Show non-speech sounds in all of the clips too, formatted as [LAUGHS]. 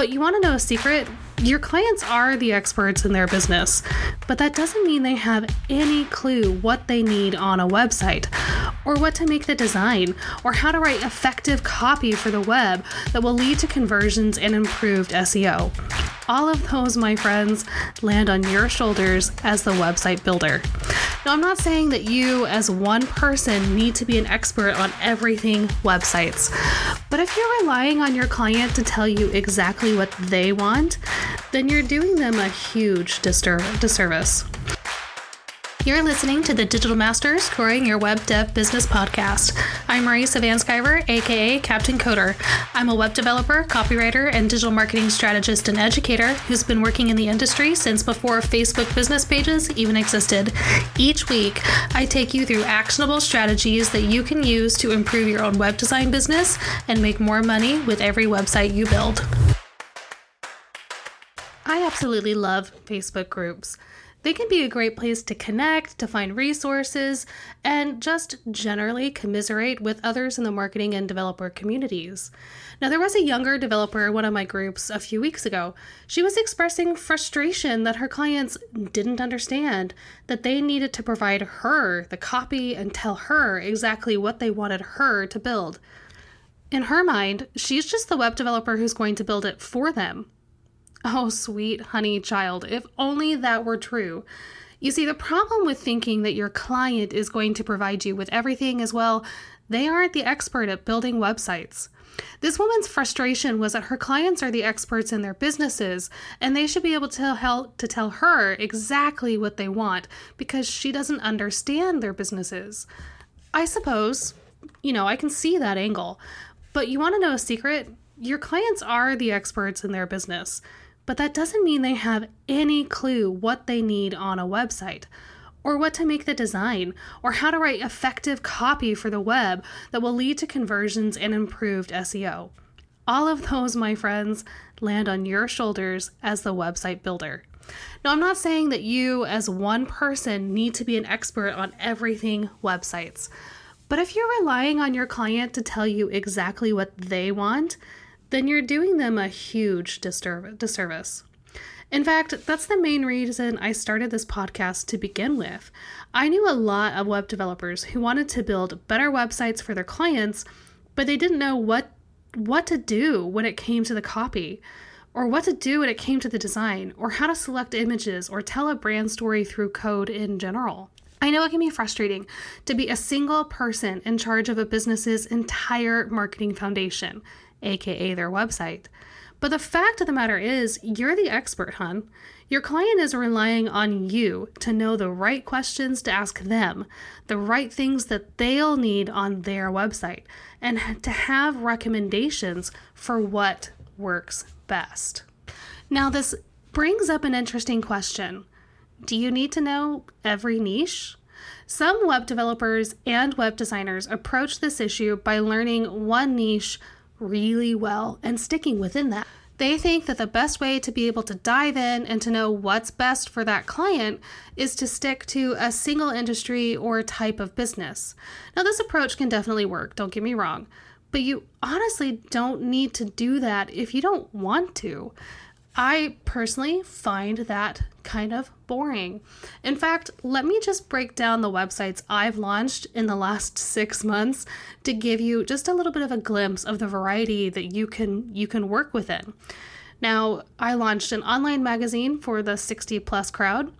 But you want to know a secret? Your clients are the experts in their business, but that doesn't mean they have any clue what they need on a website, or what to make the design, or how to write effective copy for the web that will lead to conversions and improved SEO. All of those, my friends, land on your shoulders as the website builder. Now, I'm not saying that you, as one person, need to be an expert on everything websites, but if you're relying on your client to tell you exactly what they want, then you're doing them a huge disservice. You're listening to the Digital Masters Growing Your Web Dev Business podcast. I'm Marisa Vanskiver, aka Captain Coder. I'm a web developer, copywriter, and digital marketing strategist and educator who's been working in the industry since before Facebook business pages even existed. Each week, I take you through actionable strategies that you can use to improve your own web design business and make more money with every website you build. I absolutely love Facebook groups. They can be a great place to connect, to find resources, and just generally commiserate with others in the marketing and developer communities. Now, there was a younger developer in one of my groups a few weeks ago. She was expressing frustration that her clients didn't understand, that they needed to provide her the copy and tell her exactly what they wanted her to build. In her mind, she's just the web developer who's going to build it for them. Oh, sweet honey child, if only that were true. You see, the problem with thinking that your client is going to provide you with everything as well, they aren't the expert at building websites. This woman's frustration was that her clients are the experts in their businesses, and they should be able to help to tell her exactly what they want because she doesn't understand their businesses. I suppose, you know, I can see that angle. But you want to know a secret? Your clients are the experts in their business but that doesn't mean they have any clue what they need on a website, or what to make the design, or how to write effective copy for the web that will lead to conversions and improved SEO. All of those, my friends, land on your shoulders as the website builder. Now, I'm not saying that you, as one person, need to be an expert on everything websites. But if you're relying on your client to tell you exactly what they want, then you're doing them a huge disservice. In fact, that's the main reason I started this podcast to begin with. I knew a lot of web developers who wanted to build better websites for their clients, but they didn't know what what to do when it came to the copy, or what to do when it came to the design, or how to select images or tell a brand story through code in general. I know it can be frustrating to be a single person in charge of a business's entire marketing foundation aka their website. But the fact of the matter is, you're the expert, hun. Your client is relying on you to know the right questions to ask them, the right things that they'll need on their website, and to have recommendations for what works best. Now, this brings up an interesting question Do you need to know every niche? Some web developers and web designers approach this issue by learning one niche really well and sticking within that. They think that the best way to be able to dive in and to know what's best for that client is to stick to a single industry or type of business. Now, this approach can definitely work, don't get me wrong, but you honestly don't need to do that if you don't want to. I personally find that kind of boring. In fact, let me just break down the websites I've launched in the last 6 months to give you just a little bit of a glimpse of the variety that you can you can work within. Now, I launched an online magazine for the 60 plus crowd,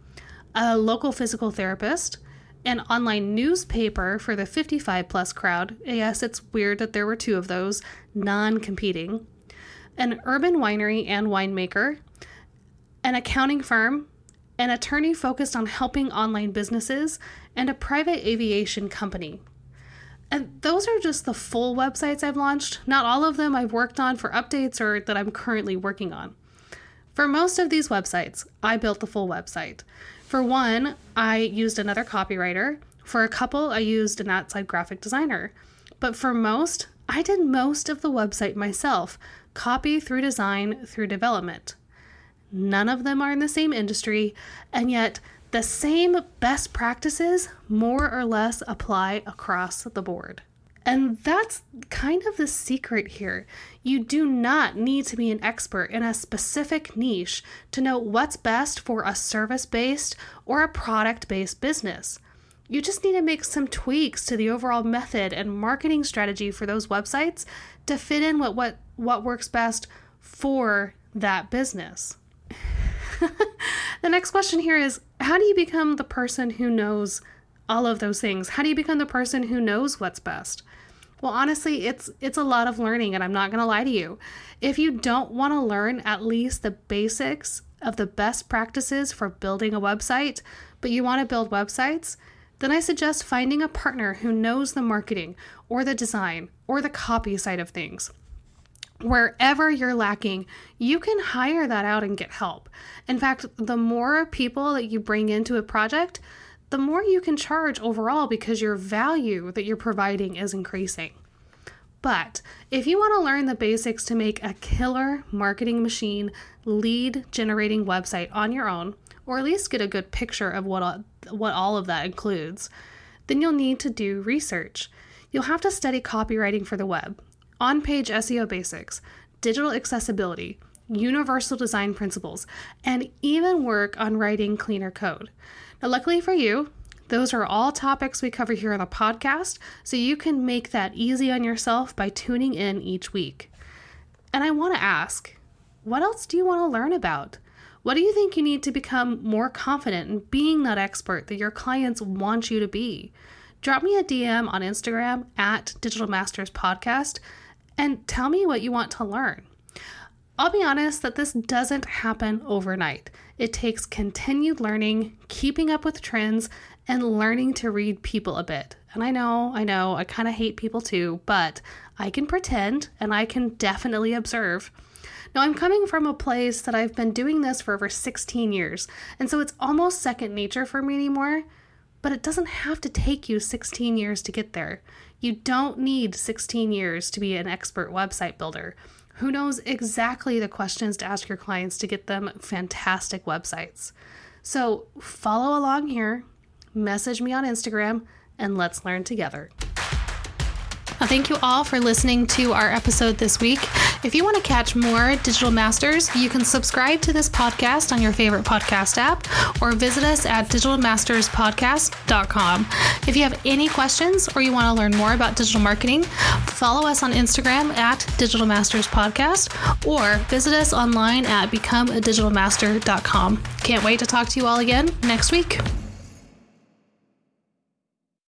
a local physical therapist, an online newspaper for the 55 plus crowd. Yes, it's weird that there were two of those, non competing an urban winery and winemaker, an accounting firm, an attorney focused on helping online businesses, and a private aviation company. And those are just the full websites I've launched. Not all of them I've worked on for updates or that I'm currently working on. For most of these websites, I built the full website. For one, I used another copywriter. For a couple, I used an outside graphic designer. But for most, I did most of the website myself, copy through design through development. None of them are in the same industry, and yet the same best practices more or less apply across the board. And that's kind of the secret here. You do not need to be an expert in a specific niche to know what's best for a service based or a product based business. You just need to make some tweaks to the overall method and marketing strategy for those websites to fit in with what, what works best for that business. [LAUGHS] the next question here is How do you become the person who knows all of those things? How do you become the person who knows what's best? Well, honestly, it's it's a lot of learning and I'm not going to lie to you. If you don't want to learn at least the basics of the best practices for building a website, but you want to build websites, then I suggest finding a partner who knows the marketing or the design or the copy side of things. Wherever you're lacking, you can hire that out and get help. In fact, the more people that you bring into a project, the more you can charge overall because your value that you're providing is increasing. But if you want to learn the basics to make a killer marketing machine lead generating website on your own, or at least get a good picture of what what all of that includes, then you'll need to do research. You'll have to study copywriting for the web, on page SEO basics, digital accessibility, universal design principles, and even work on writing cleaner code. Now, luckily for you, those are all topics we cover here on the podcast, so you can make that easy on yourself by tuning in each week. And I want to ask, what else do you want to learn about? What do you think you need to become more confident in being that expert that your clients want you to be? Drop me a DM on Instagram at Digital Masters Podcast and tell me what you want to learn. I'll be honest that this doesn't happen overnight. It takes continued learning, keeping up with trends, and learning to read people a bit. And I know, I know, I kind of hate people too, but I can pretend and I can definitely observe. Now, I'm coming from a place that I've been doing this for over 16 years, and so it's almost second nature for me anymore. But it doesn't have to take you 16 years to get there. You don't need 16 years to be an expert website builder who knows exactly the questions to ask your clients to get them fantastic websites. So follow along here, message me on Instagram, and let's learn together. Thank you all for listening to our episode this week. If you want to catch more Digital Masters, you can subscribe to this podcast on your favorite podcast app or visit us at digitalmasterspodcast.com. If you have any questions or you want to learn more about digital marketing, follow us on Instagram at Digital Masters Podcast or visit us online at becomeadigitalmaster.com. Can't wait to talk to you all again next week.